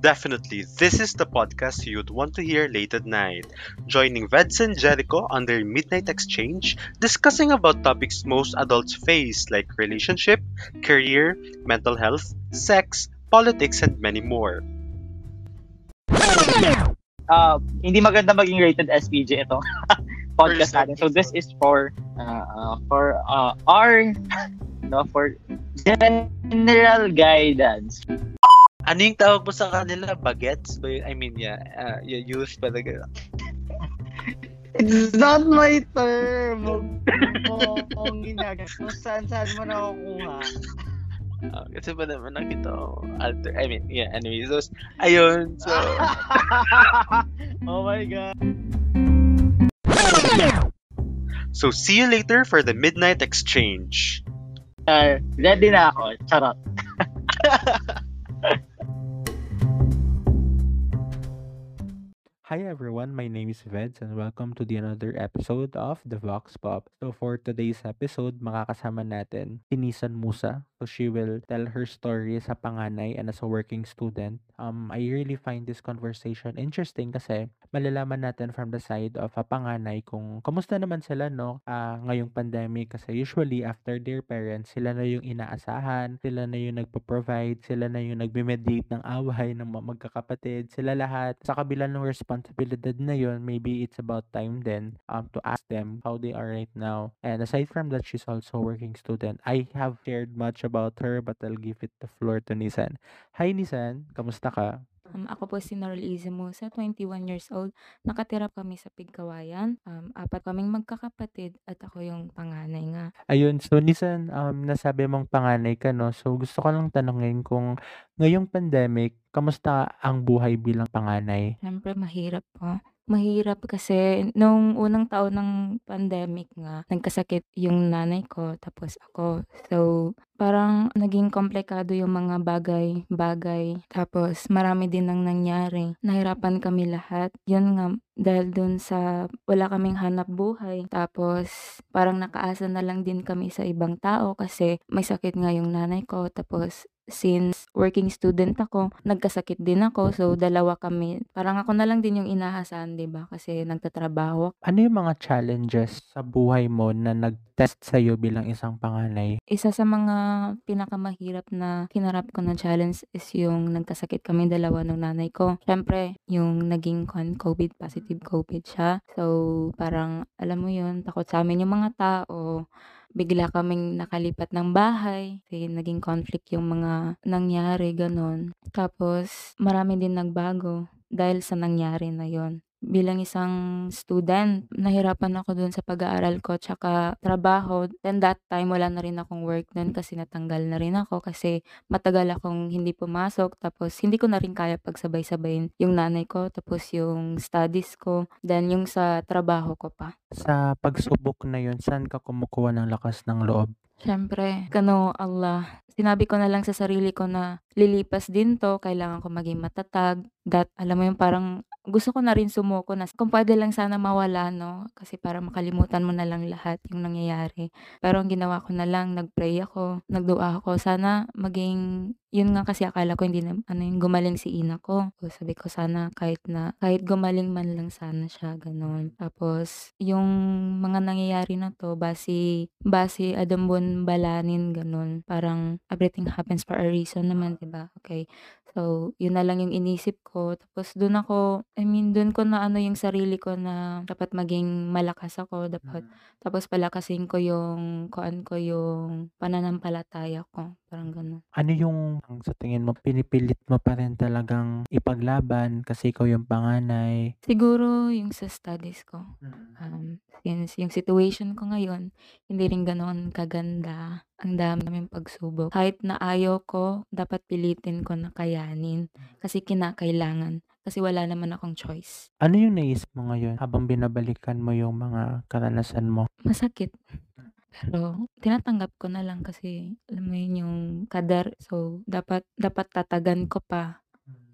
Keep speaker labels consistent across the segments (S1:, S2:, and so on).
S1: Definitely, this is the podcast you'd want to hear late at night. Joining Veds and Jericho on their Midnight Exchange, discussing about topics most adults face like relationship, career, mental health, sex, politics, and many more.
S2: uh, hindi maganda maging rated SPJ ito podcast natin. So this is for uh, uh, for uh, our no for general guidance.
S3: Ano yung tawag mo sa kanila? Bagets? Ba? I mean, yeah. Uh, you use talaga.
S2: It's not my term. Huwag mo akong ginagamit. Kung saan saan mo nakukuha.
S3: Uh, kasi ba naman nakita ko alter, I mean, yeah, anyways, those, ayun, so,
S2: oh my God.
S1: So see you later for the Midnight Exchange.
S2: Uh, ready na ako. Charot.
S4: Hi everyone, my name is Veds and welcome to the another episode of The Vox Pop. So for today's episode, makakasama natin si Nisan Musa. So she will tell her story sa panganay and as a working student. Um, I really find this conversation interesting kasi malalaman natin from the side of a panganay kung kamusta naman sila no ah, ngayong pandemic kasi usually after their parents, sila na yung inaasahan, sila na yung nagpo-provide, sila na yung nagme-mediate ng away ng mga magkakapatid, sila lahat sa kabila ng responsibilidad na yun, maybe it's about time then um, to ask them how they are right now. And aside from that, she's also working student. I have shared much about her but I'll give it the floor to Nisan. Hi Nisan, kamusta ka?
S5: Um, ako po si Norel Izamusa, 21 years old. Nakatira kami sa Pigkawayan. Um, apat kaming magkakapatid at ako yung panganay nga.
S4: Ayun, so Nisan, um, nasabi mong panganay ka, no? So gusto ko lang tanungin kung ngayong pandemic, kamusta ang buhay bilang panganay?
S5: Siyempre, mahirap po. Mahirap kasi nung unang taon ng pandemic nga, nagkasakit yung nanay ko, tapos ako. So, naging komplikado yung mga bagay-bagay. Tapos, marami din ang nangyari. Nahirapan kami lahat. Yun nga, dahil dun sa wala kaming hanap buhay. Tapos, parang nakaasa na lang din kami sa ibang tao kasi may sakit nga yung nanay ko. Tapos, since working student ako, nagkasakit din ako. So, dalawa kami. Parang ako na lang din yung inahasan, di ba? Kasi nagtatrabaho.
S4: Ano yung mga challenges sa buhay mo na nag-test sa'yo bilang isang panganay?
S5: Isa sa mga pinakamahirap na kinarap ko na challenge is yung nagkasakit kami dalawa ng nanay ko. Siyempre, yung naging COVID, positive COVID siya. So, parang, alam mo yun, takot sa amin yung mga tao bigla kaming nakalipat ng bahay. Kasi naging conflict yung mga nangyari, ganon. Tapos, marami din nagbago dahil sa nangyari na yon bilang isang student, nahirapan ako dun sa pag-aaral ko tsaka trabaho. Then that time, wala na rin akong work dun kasi natanggal na rin ako kasi matagal akong hindi pumasok. Tapos, hindi ko na rin kaya pagsabay-sabayin yung nanay ko, tapos yung studies ko, then yung sa trabaho ko pa.
S4: Sa pagsubok na yun, saan ka kumukuha ng lakas ng loob?
S5: Siyempre, kano Allah, sinabi ko na lang sa sarili ko na lilipas din to, kailangan ko maging matatag. That, alam mo yung parang gusto ko na rin sumuko na kung pwede lang sana mawala, no? Kasi para makalimutan mo na lang lahat yung nangyayari. Pero ang ginawa ko na lang, nag-pray ako, nagdua ako. Sana maging, yun nga kasi akala ko hindi na, ano yung gumaling si ina ko. So, sabi ko sana kahit na, kahit gumaling man lang sana siya, ganun. Tapos, yung mga nangyayari na to, basi, basi adambon balanin, ganun. Parang everything happens for a reason naman, 'di ba? Okay. So, yun na lang yung inisip ko. Tapos dun ako, I mean, dun ko na ano yung sarili ko na dapat maging malakas ako. Dapat, tapos palakasin ko yung, kuan ko yung pananampalataya ko. Parang ganun.
S4: Ano yung ang sa tingin mo pinipilit mo pa rin talagang ipaglaban kasi ikaw yung panganay?
S5: Siguro yung sa studies ko. Um, since yung situation ko ngayon, hindi rin ganoon kaganda. Ang dami naming pagsubok. Kahit na ayaw ko, dapat pilitin ko na kayanin. Kasi kinakailangan. Kasi wala naman akong choice.
S4: Ano yung naisip mo ngayon habang binabalikan mo yung mga karanasan mo?
S5: Masakit. Pero tinatanggap ko na lang kasi alam mo yun yung kadar. So, dapat dapat tatagan ko pa.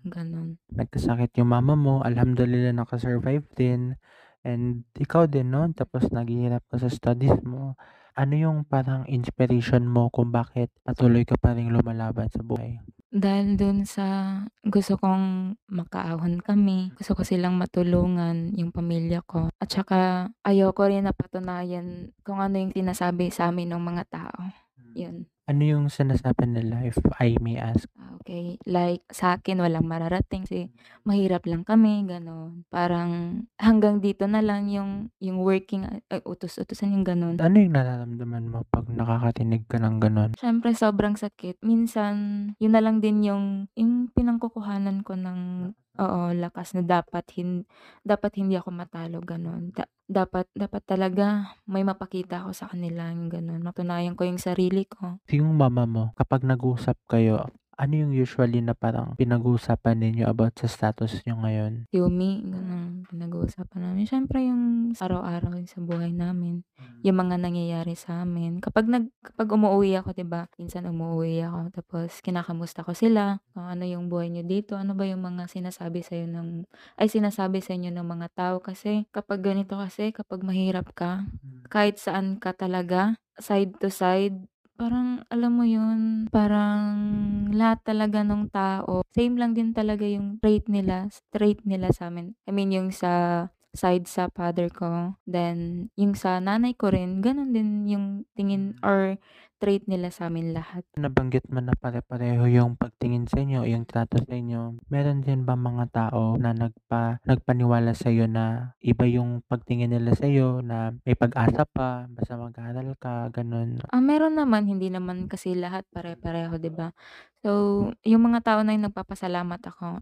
S5: Ganon.
S4: Nagkasakit yung mama mo, alhamdulillah nakasurvive din. And ikaw din, no? Tapos naghihirap ka sa studies mo. Ano yung parang inspiration mo kung bakit patuloy ka pa rin lumalaban sa buhay?
S5: Dahil dun sa gusto kong makaahon kami, gusto ko silang matulungan, yung pamilya ko, at saka ayoko rin na patunayan kung ano yung sinasabi sa'min nung mga tao, yun.
S4: Ano yung sinasabi nila if I may ask?
S5: Ah, okey. Like sa'kin walang mararating kasi mahirap lang kami, gano'n. Parang hanggang dito na lang yung yung working ay utos-utusan yung gano'n.
S4: Ano yung nararamdaman mo 'pag nakakarinig ka ng gano'n?
S5: Siyempre sobrang sakit. Minsan yun na lang din yung yung pinangkukuhanan ko ng oo, lakas na dapat hin dapat hindi ako matalo, gano'n. Da dapat dapat talaga may mapakita ako sa kanila, yung gano'n. Matunayan ko yung sarili ko.
S4: Yung mama mo, kapag nag-usap kayo, ano yung usually na parang pinag-uusapan ninyo about sa status niyo ngayon?
S5: Yumi, gano'n. Pinag-uusapan namin. Siyempre yung araw-araw sa buhay namin, yung mga nangyayari sa'min. Kapag nag kapag umuuwi ako, 'di ba, minsan umuuwi ako tapos kinakamusta ko sila, kung ano yung buhay niyo dito, ano ba yung mga sinasabi sa'yo ng ay sinasabi sa inyo ng mga tao. Kasi kapag ganito kasi, kapag mahirap ka, kahit saan ka talaga, side to side, parang alam mo yun, parang lahat talaga nung tao, same lang din talaga yung trait nila trait nila sa'min. I mean yung sa side sa father ko, then yung sa nanay ko rin, gano'n din yung tingin or trait nila sa'min lahat.
S4: Nabanggit mo na pare-pareho yung pagtingin sa inyo, yung trato sa inyo. Meron din bang mga tao na nagpa nagpaniwala sa'yo na iba yung pagtingin nila sa'yo, na may pag-asa pa, basta mag-aaral ka, gano'n?
S5: Ah, meron naman, hindi naman kasi lahat pare-pareho, 'di ba? So, yung mga tao na yun nagpapasalamat ako.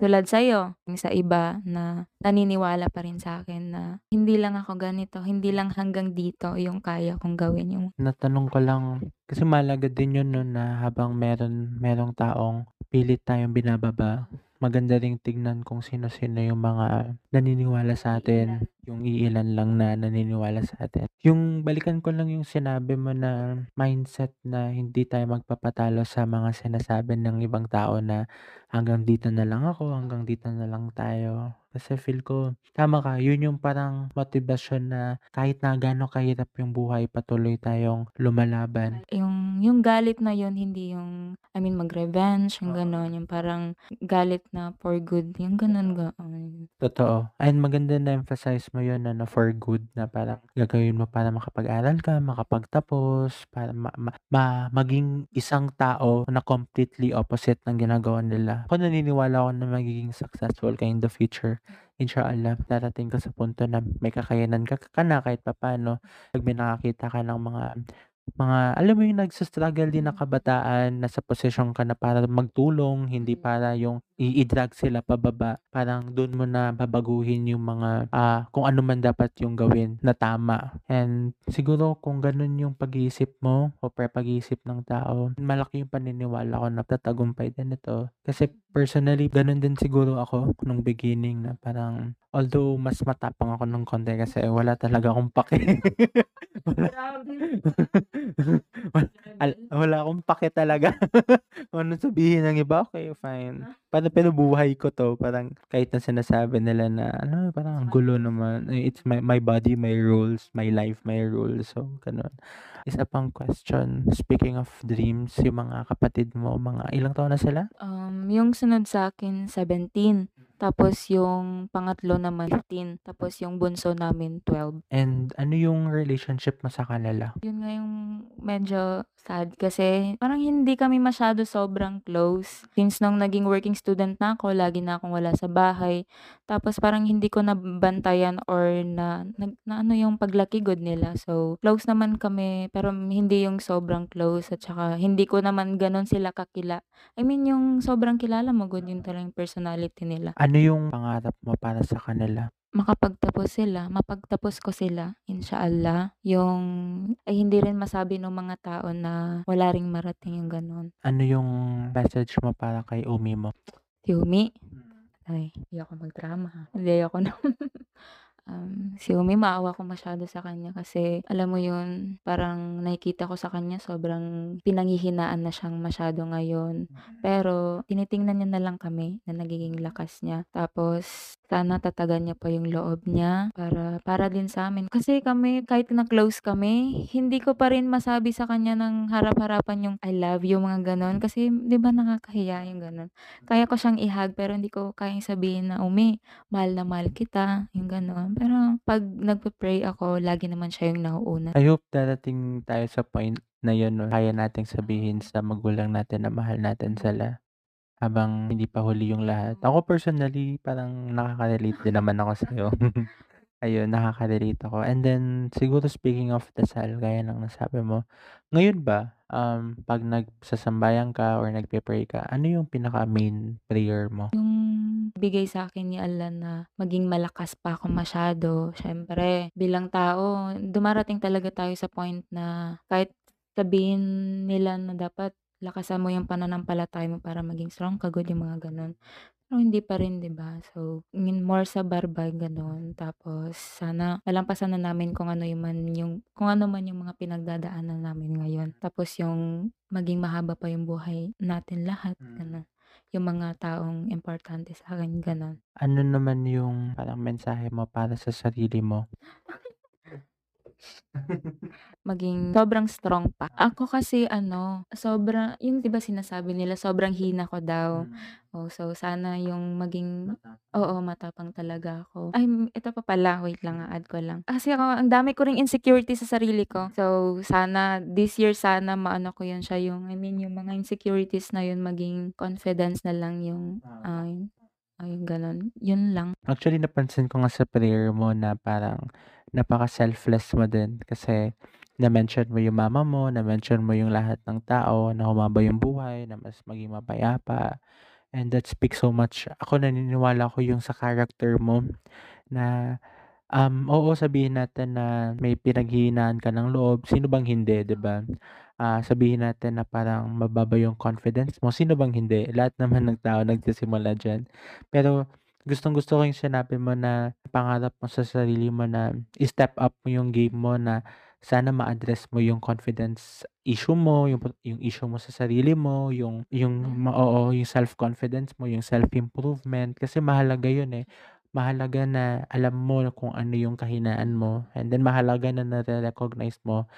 S5: Tulad sa'yo, yung sa iba na naniniwala pa rin sa'kin na hindi lang ako ganito, hindi lang hanggang dito yung kaya kong gawin, yung
S4: Natanong ko lang, kasi mahalaga din yun 'no, na habang meron merong taong pilit tayong binababa, maganda ring tignan kung sino-sino yung mga naniniwala sa'tin, yung iilan lang na naniniwala sa'tin. Yung balikan ko lang yung sinabi mo na mindset na hindi tayo magpapatalo sa mga sinasabi ng ibang tao na hanggang dito na lang ako, hanggang dito na lang tayo. Kasi feel ko tama ka, yun yung parang motibasyon na kahit na gaano kahirap yung buhay, patuloy tayong lumalaban.
S5: Yung yung galit na yun hindi yung I mean mag-revenge, yung gano'n, yung parang galit na for good, yung gano'n, gano'n.
S4: Totoo. And maganda na-emphasize mo yun na, na for good na parang gagawin mo para makapag-aral ka, makapagtapos, para ma ma ma maging isang tao na completely opposite ng ginagawa nila. Ako naniniwala ako na magiging successful ka in the future. Inshallah, darating ka sa punto na may kakayanan ka ka na kahit papaano. 'Pag may nakakita ka ng mga mga alam mo yung nagsa-struggle din na kabataan, nasa posisyon ka na para magtulong, hindi para yung i-drag sila pababa. Parang dun mo na babaguhin yung mga, ah, kung ano man dapat yung gawin na tama. And siguro kung ganun yung pag-iisip mo o pre pag-iisip ng tao, malaki yung paniniwala ko na tatagumpay din ito. Kasi personally, ganun din siguro ako nung beginning na parang although mas matapang ako nung konti kasi wala talaga akong pake. Wala Wal al wala akong pake talaga. Kung anong sabihin ng iba, okey fine. Parang binubuhay ko 'to, parang kahit na sinasabi nila na ano, parang ang gulo naman, eh, it's my my body, my rules, my life, my rules. So gano'n. Isa pang question, speaking of dreams, yung mga kapatid mo, mga ilang taon na sila?
S5: Um, yung sunod sa'kin 17, tapos yung pangatlo naman 15, tapos yung bunso namin 12.
S4: And ano yung relationship mo sa kanila?
S5: Yun nga yung medyo sad kasi parang hindi kami masyado sobrang close. Since nung naging working student na ako, lagi na akong wala sa bahay. Tapos parang hindi ko nabantayan or na nag na ano yung paglaki good nila. So, close naman kami pero hindi yung sobrang close at saka hindi ko naman gano'n sila kakila I mean yung sobrang kilala mo good yung personality nila.
S4: Ano yung pangarap mo para sa kanila?
S5: Makapagtapos sila, mapagtapos ko sila, Inshallah. Yung ay hindi rin masabi nung mga tao na wala ring marating yung gano'n.
S4: Ano yung message mo para kay Umi mo?
S5: Si Umi? Ay, ayoko mag-drama ha. Hindi, ayoko na. Um, si Umi maawa ako masyado sa kanya kasi alam mo yun, parang nakikita ko sa kanya sobrang pinanghihinaan na siyang masyado ngayon. Pero tinitingnan niya na lang kami na nagiging lakas niya. Tapos sana tatagan niya pa yung loob niya para para din sa amin. Kasi kami kahit na close kami, hindi ko pa rin masabi sa kanya ng harap-harapan yung I love you, mga gano'n. Kasi 'di ba nakakahiya yung gano'n. Kaya ko siyang i-hug pero hindi ko kayang sabihin na, "Umi, mahal na mahal kita," yung gano'n. Pero 'pag nagpe-pray ako, lagi naman siya yung nauuna.
S4: I hope darating tayo sa point na yun 'no, kaya nating sabihin sa magulang natin na mahal natin sila habang hindi pa huli yung lahat. Ako personally, parang nakaka-relate din naman ako sa'yo. Ayun, nakaka-relate ako. And then, siguro speaking of dasal, gaya ng nasabi mo, ngayon ba, um, 'pag nagsasambayan ka or nagpe-pray ka, ano yung pinaka-main prayer mo?
S5: Yung bigay sa akin ni Allah na maging malakas pa ako masyado. Siyempre, bilang tao, dumarating talaga tayo sa point na kahit sabihin nila na dapat lakasan mo yung pananampalataya mo para maging strong ka, good, yung mga gano'n. Pero hindi pa rin, 'di ba? So, yun more sa barbay, gano'n. Tapos sana malampasan na namin kung ano yung man yung kung ano man yung mga pinagdadaanan namin ngayon. Tapos yung maging mahaba pa yung buhay natin lahat, gano'n. Yung mga taong importante sa akin, gano'n.
S4: Ano naman yung parang mensahe mo para sa sarili mo?
S5: Maging sobrang strong pa. Ako kasi ano, sobra yung 'di ba sinasabi nila sobrang hina ko daw. Oh, so sana yung maging oo, matapang talaga ako. Ay, ito pa pala, wait lang, a-add ko lang. Kasi ako ang dami ko ring insecurity sa sarili ko. So, sana this year sana maano ko yun siya yung I mean yung mga insecurities na yun maging confidence na lang yung ah, yung gano'n. Yun lang.
S4: Actually, napansin ko nga sa prayer mo na parang napaka-selfless mo din kasi na-mention mo yung mama mo, na-mention mo yung lahat ng tao na humaba yung buhay, na mas maging mapayapa. And that speaks so much. Ako naniniwala ko yung sa character mo na um, oo, sabihin natin na may pinaghihinaan ka ng loob. Sino bang hindi, 'di ba? Ah, sabihin natin na parang mababa yung confidence mo. Sino bang hindi? Lahat naman ng tao nagsisimula diyan. Pero gustong-gusto ko yung sinabi mo na pangarap mo sa sarili mo na i-step up mo yung game mo na sana ma-address mo yung confidence issue mo, yung yung issue mo sa sarili mo, yung yung ma- oo, yung self-confidence mo, yung self-improvement kasi mahalaga yun eh. Mahalaga na alam mo kung ano yung kahinaan mo and then mahalaga na nare-recognize mo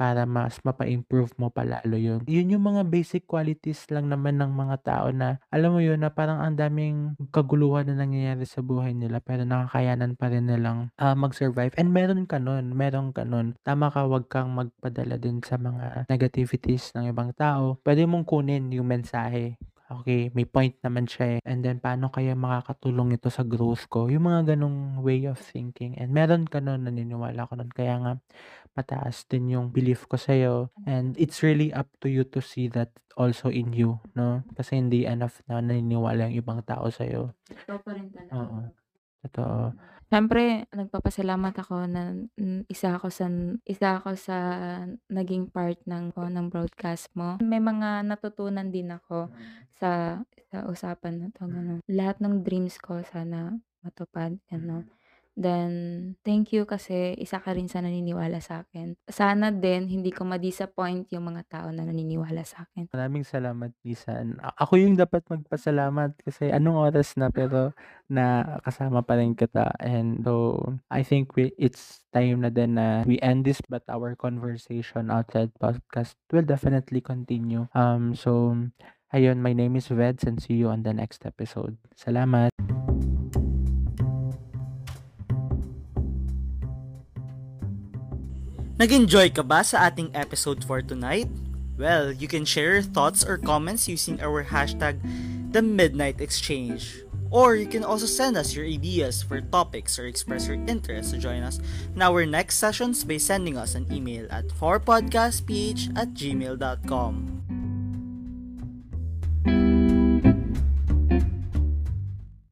S4: para mas mapa-improve mo pa lalo yun. Yun yung mga basic qualities lang naman ng mga tao na alam mo yun na parang ang daming kaguluhan na nangyayari sa buhay nila pero nakakayanan pa rin nilang ah, mag-survive. And meron ka nun, meron ka nun. Tama ka, wag kang magpadala din sa mga negativities ng ibang tao. Pwede mong kunin yung mensahe Okay, may point naman siya eh. And then, paano kaya makakatulong ito sa growth ko? Yung mga ganong way of thinking. And meron ka nun, naniniwala ko nun. Kaya nga, mataas din yung belief ko sa'yo. And it's really up to you to see that also in you, no? Kasi hindi enough na naniniwala yung ibang tao sa'yo.
S5: Ikaw pa rin talaga.
S4: Oo. Totoo.
S5: Siyempre, nagpapasalamat ako na mm, isa ako sa isa ako sa naging part ng ko ng broadcast mo. May mga natutunan din ako sa sa usapan na 'to, gano'n. Lahat ng dreams ko sana matupad, ano. Then, thank you kasi isa ka rin sa naniniwala sa akin. Sana din hindi ko ma-disappoint yung mga tao na naniniwala sa akin.
S4: Maraming salamat, Lisan. A- Ako yung dapat magpasalamat kasi anong oras na pero na kasama pa rin kita. And so, I think we, it's time na din na we end this but our conversation outside podcast will definitely continue. Um, so, ayun, my name is Veds and see you on the next episode. Salamat!
S6: Nag-enjoy ka ba sa ating episode for tonight? Well, you can share your thoughts or comments using our hashtag The Midnight Exchange. Or you can also send us your ideas for topics or express your interest to join us in our next sessions by sending us an email at 4podcastph at gmail.com.